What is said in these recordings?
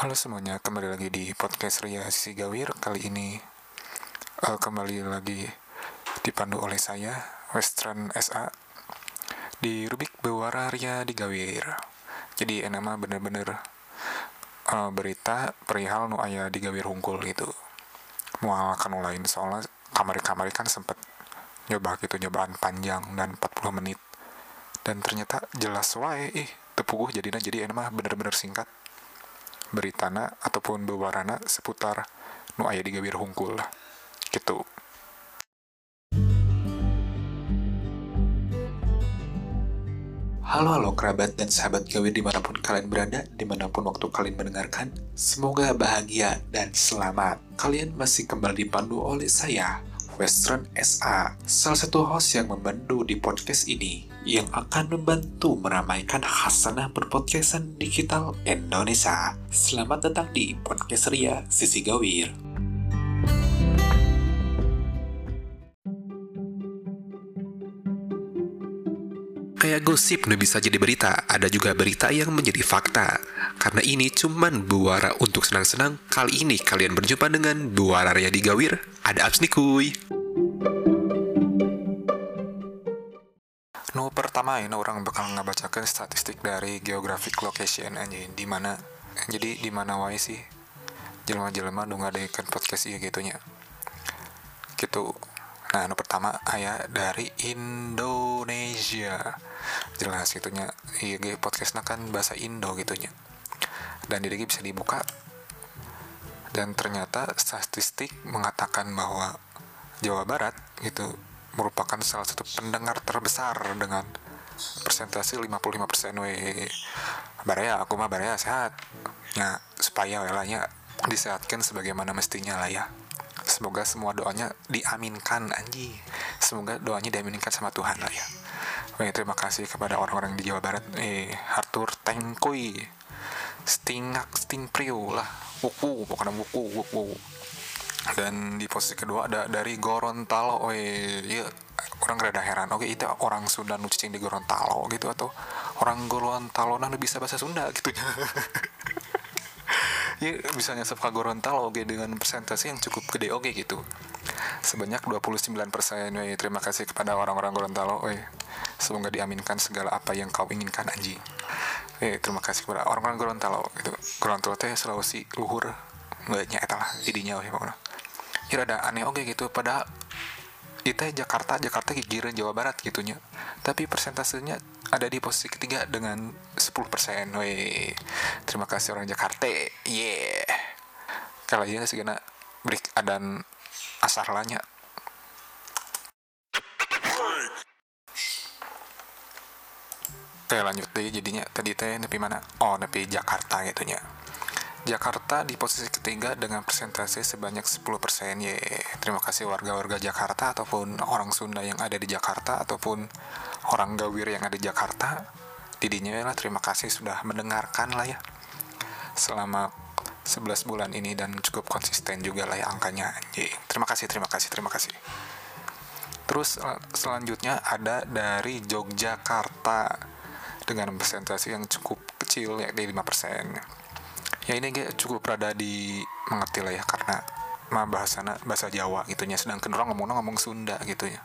Halo semuanya, kembali lagi di podcast Ria Sisi Gawir. Kali ini uh, kembali lagi dipandu oleh saya, Western SA, di rubik Bewara Ria di Gawir. Jadi enama bener-bener uh, berita perihal nu aya di Gawir Hungkul gitu. Mual kan lain soalnya kamari-kamari kan sempet nyoba gitu nyobaan panjang dan 40 menit dan ternyata jelas wae ih tepuguh jadinya jadi enama bener-bener singkat beritana ataupun bewarana seputar nu aya di Gawir Hungkul. Lah gitu. Halo halo kerabat dan sahabat Gawir di mana pun kalian berada, di mana pun waktu kalian mendengarkan, semoga bahagia dan selamat. Kalian masih kembali dipandu oleh saya, Western SA, salah satu host yang membantu di podcast ini, yang akan membantu meramaikan hasanah berpodcastan digital Indonesia. Selamat datang di Podcast Ria Sisi Gawir. Kayak gosip nu bisa jadi berita, ada juga berita yang menjadi fakta. Karena ini cuman buara untuk senang-senang, kali ini kalian berjumpa dengan Buara Ria di Gawir. Ada apps nih kuy. Nu pertama ini orang bakal ngebacakan statistik dari geographic location aja di mana jadi di mana wae sih? Jelema-jelema nu ngadaikeun podcast ieu gitunya gitu. Nah nu pertama aya dari Indonesia. Jelas gitunya iya ge podcastnya kan bahasa Indo gitunya dan jadi bisa dibuka. Dan ternyata statistik mengatakan bahwa Jawa Barat gitu merupakan salah satu pendengar terbesar dengan persentase 55% we baraya aku mah baraya sehat. Nah supaya welanya disehatkan sebagaimana mestinya lah ya. Semoga semua doanya diaminkan anji. Semoga doanya diaminkan sama Tuhan lah ya. Oke, terima kasih kepada orang-orang di Jawa Barat. Eh Arthur Tengkui. Stingak Sting Priu lah. Wuku pokoknya wuku wuku dan di posisi kedua ada dari Gorontalo weh ya orang rada heran. Oke itu orang Sunda nu cicing di Gorontalo gitu atau orang Gorontalo nah bisa bahasa Sunda gitu. Ya misalnya suka Gorontalo oke dengan persentase yang cukup gede oke gitu. Sebanyak 29% weh terima kasih kepada orang-orang Gorontalo weh semoga diaminkan segala apa yang kau inginkan anjing eh terima kasih kepada orang-orang Gorontalo gitu. Gorontalo teh Sulawesi luhur nggak nyata lah jadinya pokoknya ya ada aneh oke gitu. Pada itu Jakarta Jakarta gigiran Jawa Barat gitunya. Tapi persentasenya ada di posisi ketiga dengan 10% weh terima kasih orang Jakarta. Yeah. Kalau iya segala break adan asar lanya. Oke lanjut deh jadinya. Tadi teh nepi mana? Oh nepi Jakarta gitunya Jakarta di posisi ketiga dengan persentase sebanyak 10% ye. Terima kasih warga-warga Jakarta ataupun orang Sunda yang ada di Jakarta ataupun orang Gawir yang ada di Jakarta. Didinya lah terima kasih sudah mendengarkan lah ya. Selama 11 bulan ini dan cukup konsisten juga lah ya angkanya. Ye. Terima kasih, terima kasih, terima kasih. Terus selanjutnya ada dari Yogyakarta dengan persentase yang cukup kecil yakni 5% ya ini cukup rada di mengerti lah ya karena mah bahasana bahasa Jawa gitunya sedangkan orang ngomong ngomong Sunda gitu ya.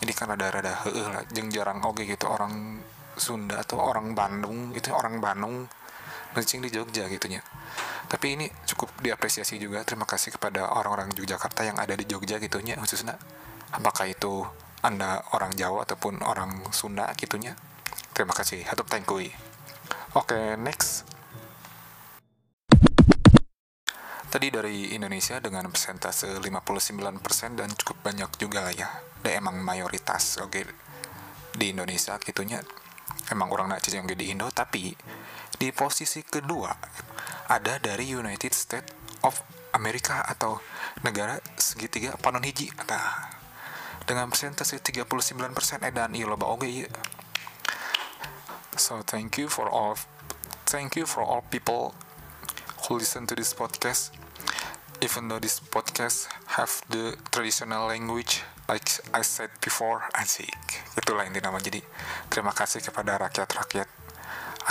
Jadi kan ada rada heeh lah jeng jarang oke gitu orang Sunda atau orang Bandung gitu orang Bandung ngecing di Jogja gitunya tapi ini cukup diapresiasi juga terima kasih kepada orang-orang Yogyakarta yang ada di Jogja gitunya khususnya. Apakah itu anda orang Jawa ataupun orang Sunda gitunya terima kasih. Hatup tangkui oke okay, next Tadi dari Indonesia dengan persentase 59% dan cukup banyak juga lah ya. Dan emang mayoritas oke okay, di Indonesia gitunya emang orang nak yang di Indo tapi di posisi kedua ada dari United States of America atau negara segitiga panon hiji nah, dengan persentase 39% edan iya loba oke iya. So thank you for all thank you for all people who listen to this podcast even though this podcast have the traditional language like I said before asik. Itulah inti nama. Jadi terima kasih kepada rakyat-rakyat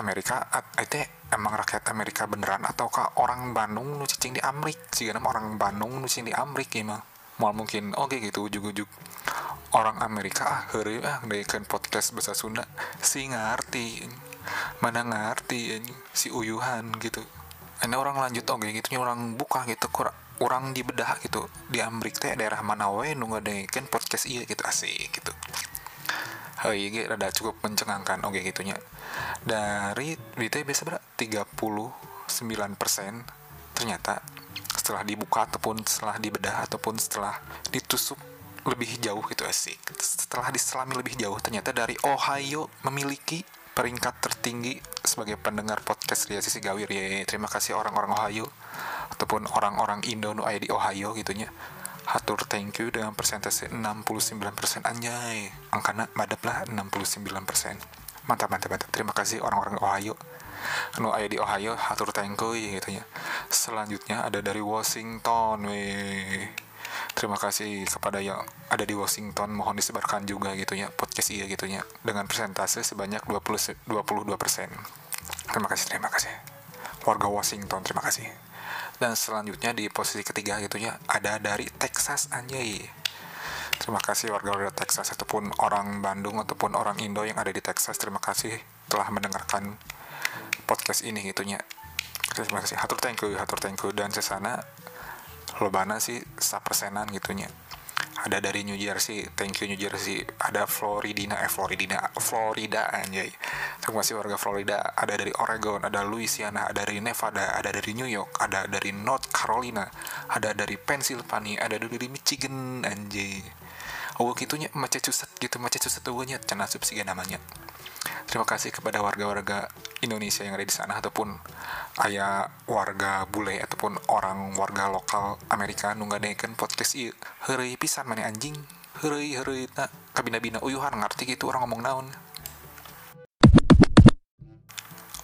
Amerika. Itu emang rakyat Amerika beneran ataukah orang Bandung nu cicing di Amrik? Nama orang Bandung nu cicing di Amrik gimana mal mungkin oke gitu ujuk-ujuk. Orang Amerika ah hari ah ngadakan podcast bahasa Sunda. Si ngerti mana ngerti si uyuhan gitu ini orang lanjut oke gitu orang buka gitu kurang orang di bedah gitu di Amrik teh daerah mana wae nu ngadakan podcast iya gitu asik gitu Hei, ge rada cukup mencengangkan oke gitunya. Dari duitnya biasa berapa? 39% ternyata setelah dibuka ataupun setelah dibedah ataupun setelah ditusuk lebih jauh gitu asik. Setelah diselami lebih jauh ternyata dari Ohio memiliki peringkat tertinggi sebagai pendengar podcast Ria Sisi Gawir ya terima kasih orang-orang Ohio ataupun orang-orang Indo nu di Ohio gitunya. Hatur thank you dengan persentase 69% anjay angkana madep lah 69% mantap mantap mantap. Terima kasih orang-orang Ohio. Nu aya di Ohio hatur thank you gitu ya selanjutnya ada dari Washington weh terima kasih kepada yang ada di Washington. Mohon disebarkan juga gitu ya podcast iya gitu ya dengan persentase sebanyak 20 22% terima kasih terima kasih. Warga Washington terima kasih. Dan selanjutnya di posisi ketiga gitu ya ada dari Texas anjay. Terima kasih warga-warga Texas ataupun orang Bandung ataupun orang Indo yang ada di Texas. Terima kasih telah mendengarkan podcast ini gitu ya. Terima kasih. Hatur thank you hatur thank you. Dan sesana lobana sih sapersenan gitunya. Ada dari New Jersey thank you New Jersey. Ada Floridina eh Floridina Florida anjay. Terima kasih warga Florida. Ada dari Oregon ada Louisiana ada dari Nevada ada dari New York ada dari North Carolina ada dari Pennsylvania ada dari Michigan anjay. Oh gitunya Massachusetts gitu Massachusetts tuh nya cina subsidi namanya terima kasih kepada warga-warga Indonesia yang ada di sana ataupun ayah warga bule ataupun orang warga lokal Amerika. Nunggadekan podcast iya hari pisan mana anjing. Hari hari tak kabina-bina uyuhan ngerti gitu orang ngomong naon.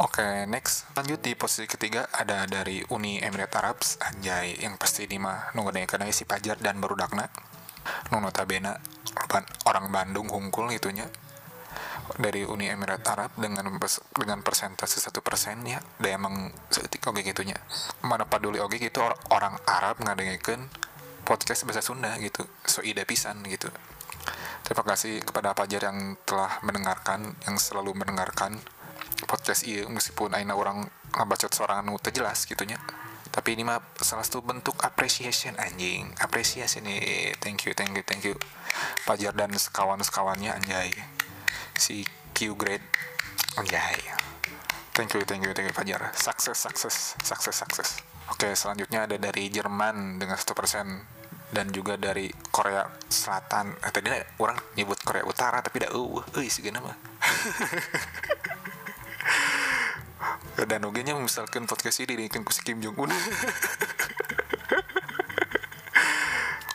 Oke, okay, next. Lanjut di posisi ketiga ada dari Uni Emirat Arab, anjay, yang pasti di mah nunggu karena si Pajar dan Barudakna. Nu notabene orang Bandung hungkul gitunya dari Uni Emirat Arab dengan dengan persentase satu persen ya. Dan emang setik oke gitunya mana peduli oke gitu or, orang Arab ngadengekeun podcast bahasa Sunda gitu. So ide pisan gitu. Terima kasih kepada Pajar yang telah mendengarkan yang selalu mendengarkan podcast iya meskipun aina orang ngabacot seorang anu jelas gitunya tapi ini mah salah satu bentuk appreciation anjing. Apresiasi nih thank you thank you thank you. Pajar dan sekawan sekawannya anjay si Q grade. Anjay thank you thank you thank you Fajar. Sukses sukses sukses sukses. Oke selanjutnya ada dari Jerman dengan satu persen. Dan juga dari Korea Selatan. Eh, tadi orang nyebut Korea Utara tapi dah uh uh sih mah. Dan ogenya misalkan podcast ini dengan si Kim Jong Un.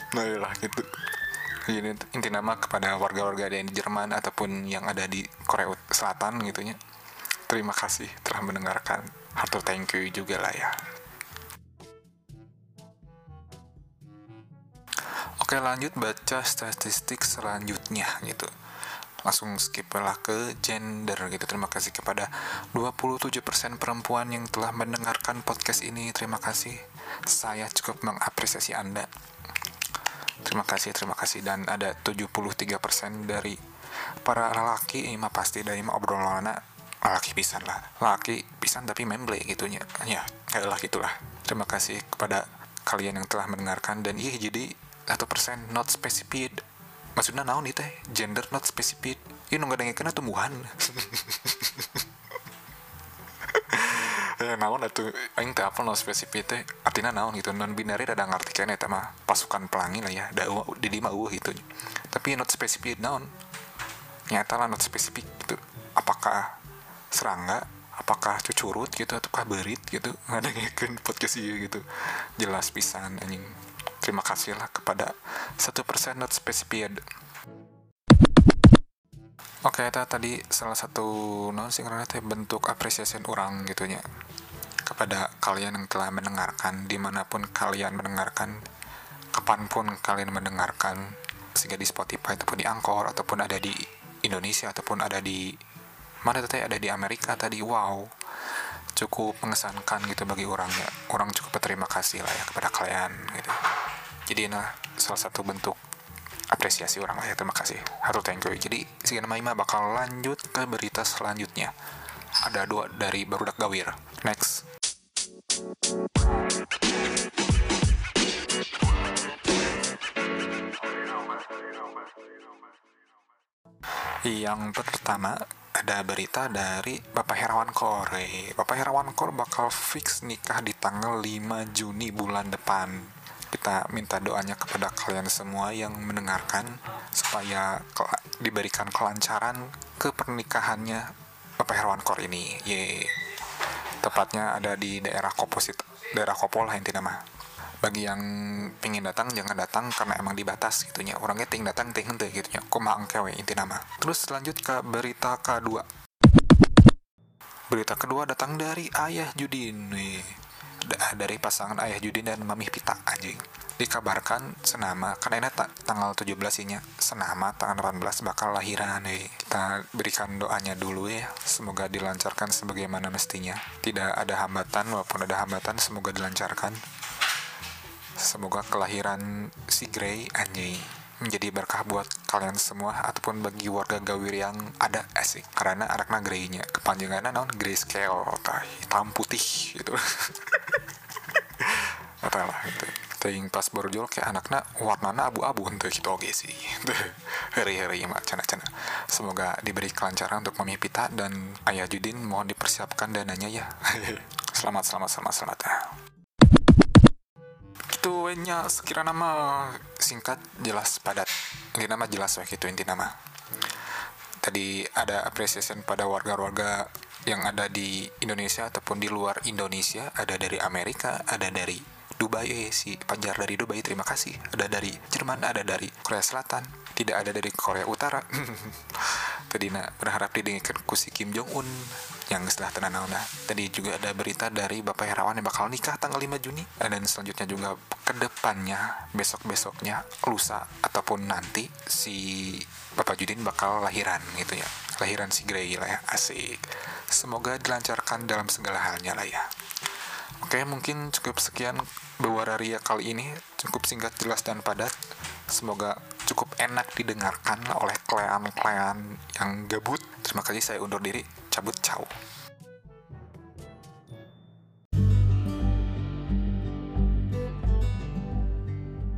Nah lah gitu jadi inti nama kepada warga-warga yang di Jerman ataupun yang ada di Korea Selatan gitu ya terima kasih telah mendengarkan. Harto thank you juga lah ya. Oke lanjut baca statistik selanjutnya gitu. Langsung skip lah ke gender gitu. Terima kasih kepada 27% perempuan yang telah mendengarkan podcast ini. Terima kasih. Saya cukup mengapresiasi anda terima kasih terima kasih. Dan ada 73% dari para lelaki ini mah pasti dari mah obrolan laki pisan lah. Laki pisan tapi memble gitunya. Ya adalah gitulah terima kasih kepada kalian yang telah mendengarkan. Dan iya jadi satu persen not specified. Maksudnya naon itu gender not specified. Ini nggak dengerin tumbuhan ya naon itu aing teh apa no spesifik teh artinya naon gitu non binary ada ngerti kayaknya eta mah pasukan pelangi lah ya da di lima uh gitu. Tapi not spesifik naon? Nyata lah not spesifik gitu apakah serangga apakah cucurut gitu ataukah berit gitu ada ngeken podcast iya gitu. Jelas pisan anjing. Terima kasih lah kepada satu persen not specified Oke, okay, tadi salah satu non karena bentuk apresiasi orang gitunya kepada kalian yang telah mendengarkan di mana pun kalian mendengarkan kapan pun kalian mendengarkan sehingga di Spotify ataupun di Angkor ataupun ada di Indonesia ataupun ada di mana tadi ada di Amerika tadi wow cukup mengesankan gitu bagi orangnya orang cukup berterima kasih lah ya kepada kalian gitu. Jadi nah salah satu bentuk apresiasi orang ya terima kasih. Harus thank you. Jadi si Maima bakal lanjut ke berita selanjutnya. Ada dua dari Barudak Gawir. Next. Yang pertama ada berita dari Bapak Herawan Kore. Bapak Herawan Kore bakal fix nikah di tanggal 5 Juni bulan depan. Kita minta doanya kepada kalian semua yang mendengarkan supaya diberikan kelancaran ke pernikahannya Bapak Herawan Kore ini. Ye. Tepatnya ada di daerah Koposit, daerah Kopol inti nama bagi yang pingin datang jangan datang karena emang dibatas gitu ya orangnya ting datang ting hente gitu ya koma angkewe inti nama. Terus lanjut ke berita kedua. Berita kedua datang dari ayah Judin nih dari pasangan ayah Judin dan mami Pita anjing. Dikabarkan senama karena ini tanggal 17 nya senama tanggal 18 bakal lahiran nih kita berikan doanya dulu ya. Semoga dilancarkan sebagaimana mestinya. Tidak ada hambatan walaupun ada hambatan semoga dilancarkan. Semoga kelahiran si Grey anjay menjadi berkah buat kalian semua ataupun bagi warga Gawir yang ada asik. Karena anaknya Grey-nya. Kepanjangannya non scale tah hitam putih gitu atau lah gitu ting pas jual kayak anaknya warnanya abu-abu untuk gitu oke sih. Hari-hari mak cana-cana semoga diberi kelancaran untuk Mami Pita dan Ayah Judin. Mohon dipersiapkan dananya ya. Selamat selamat selamat selamat. Itu nya sekira nama singkat jelas padat. Inti nama jelas waktu itu inti nama. Tadi ada appreciation pada warga-warga yang ada di Indonesia ataupun di luar Indonesia. Ada dari Amerika ada dari Dubai eh, si Panjar dari Dubai terima kasih. Ada dari Jerman ada dari Korea Selatan tidak ada dari Korea Utara. Tadi nak berharap didengarkan kusi Kim Jong Un yang setelah tenang nah. Tadi juga ada berita dari Bapak Herawan yang bakal nikah tanggal 5 Juni. Dan selanjutnya juga ke depannya besok besoknya lusa ataupun nanti si Bapak Judin bakal lahiran gitu ya. Lahiran si Grey lah ya asik. Semoga dilancarkan dalam segala halnya lah ya. Oke, mungkin cukup sekian Bewararia kali ini. Cukup singkat, jelas, dan padat. Semoga cukup enak didengarkan oleh klien-klien yang gabut. Terima kasih, saya undur diri. Cabut, ciao.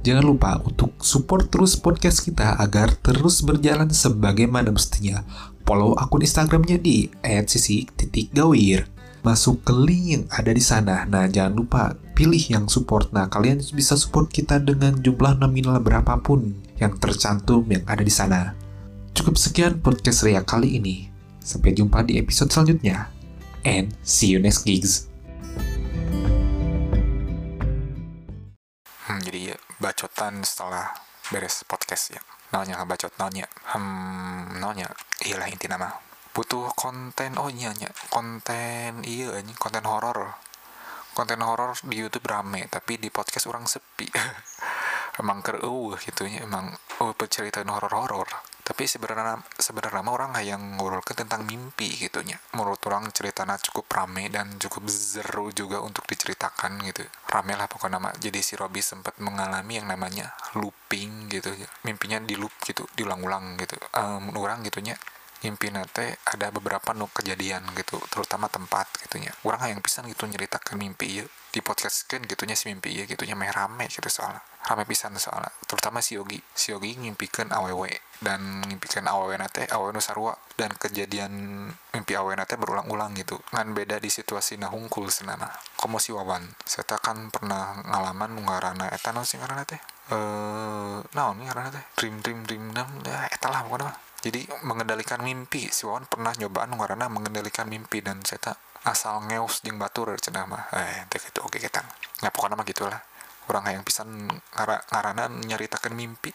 Jangan lupa untuk support terus podcast kita agar terus berjalan sebagaimana mestinya. Follow akun Instagramnya di @sisi_gawir masuk ke link yang ada di sana. Nah, jangan lupa pilih yang support. Nah, kalian bisa support kita dengan jumlah nominal berapapun yang tercantum yang ada di sana. Cukup sekian podcast Ria kali ini. Sampai jumpa di episode selanjutnya. And see you next gigs. Hmm, jadi ya, bacotan setelah beres podcast ya. Nanya bacot nanya. Hmm, nanya. Iyalah inti nama butuh konten oh iya nya konten iya ini konten horor. Konten horor di YouTube rame tapi di podcast orang sepi. Emang ker uh gitu ya emang oh penceritaan horor-horor. Tapi sebenarnya sebenarnya orang yang ngurulkan tentang mimpi gitu nya menurut orang ceritanya cukup rame dan cukup seru juga untuk diceritakan gitu. Rame lah pokoknya nama. Jadi si Robi sempat mengalami yang namanya looping gitu ya. Mimpinya di loop gitu diulang-ulang gitu. Um, orang gitunya mimpi nate ada beberapa nu kejadian gitu terutama tempat gitunya. Orang yang pisan gitu nyeritakan mimpi ya di podcast kan gitunya si mimpi ya gitunya meh rame gitu soalnya. Rame pisan soalnya. Terutama si Yogi. Si Yogi ngimpikan awewe dan ngimpikan awewe nate awewe nu sarua. Dan kejadian mimpi awewe nate berulang-ulang gitu. Ngan beda di situasi nahungkul senana. Komo si Wawan saya kan pernah ngalaman ngarana eta no sing ngarana teh? Eh naon ngarana teh? Dream dream dream nam ya eta lah pokoknya jadi mengendalikan mimpi. Si Wawan pernah nyobaan karena mengendalikan mimpi dan saya tak asal ngeus jeng batur cenah mah. Eh gitu oke kita nggak pokoknya mah gitulah. Orang yang pisan ngara ngarana nyaritakan mimpi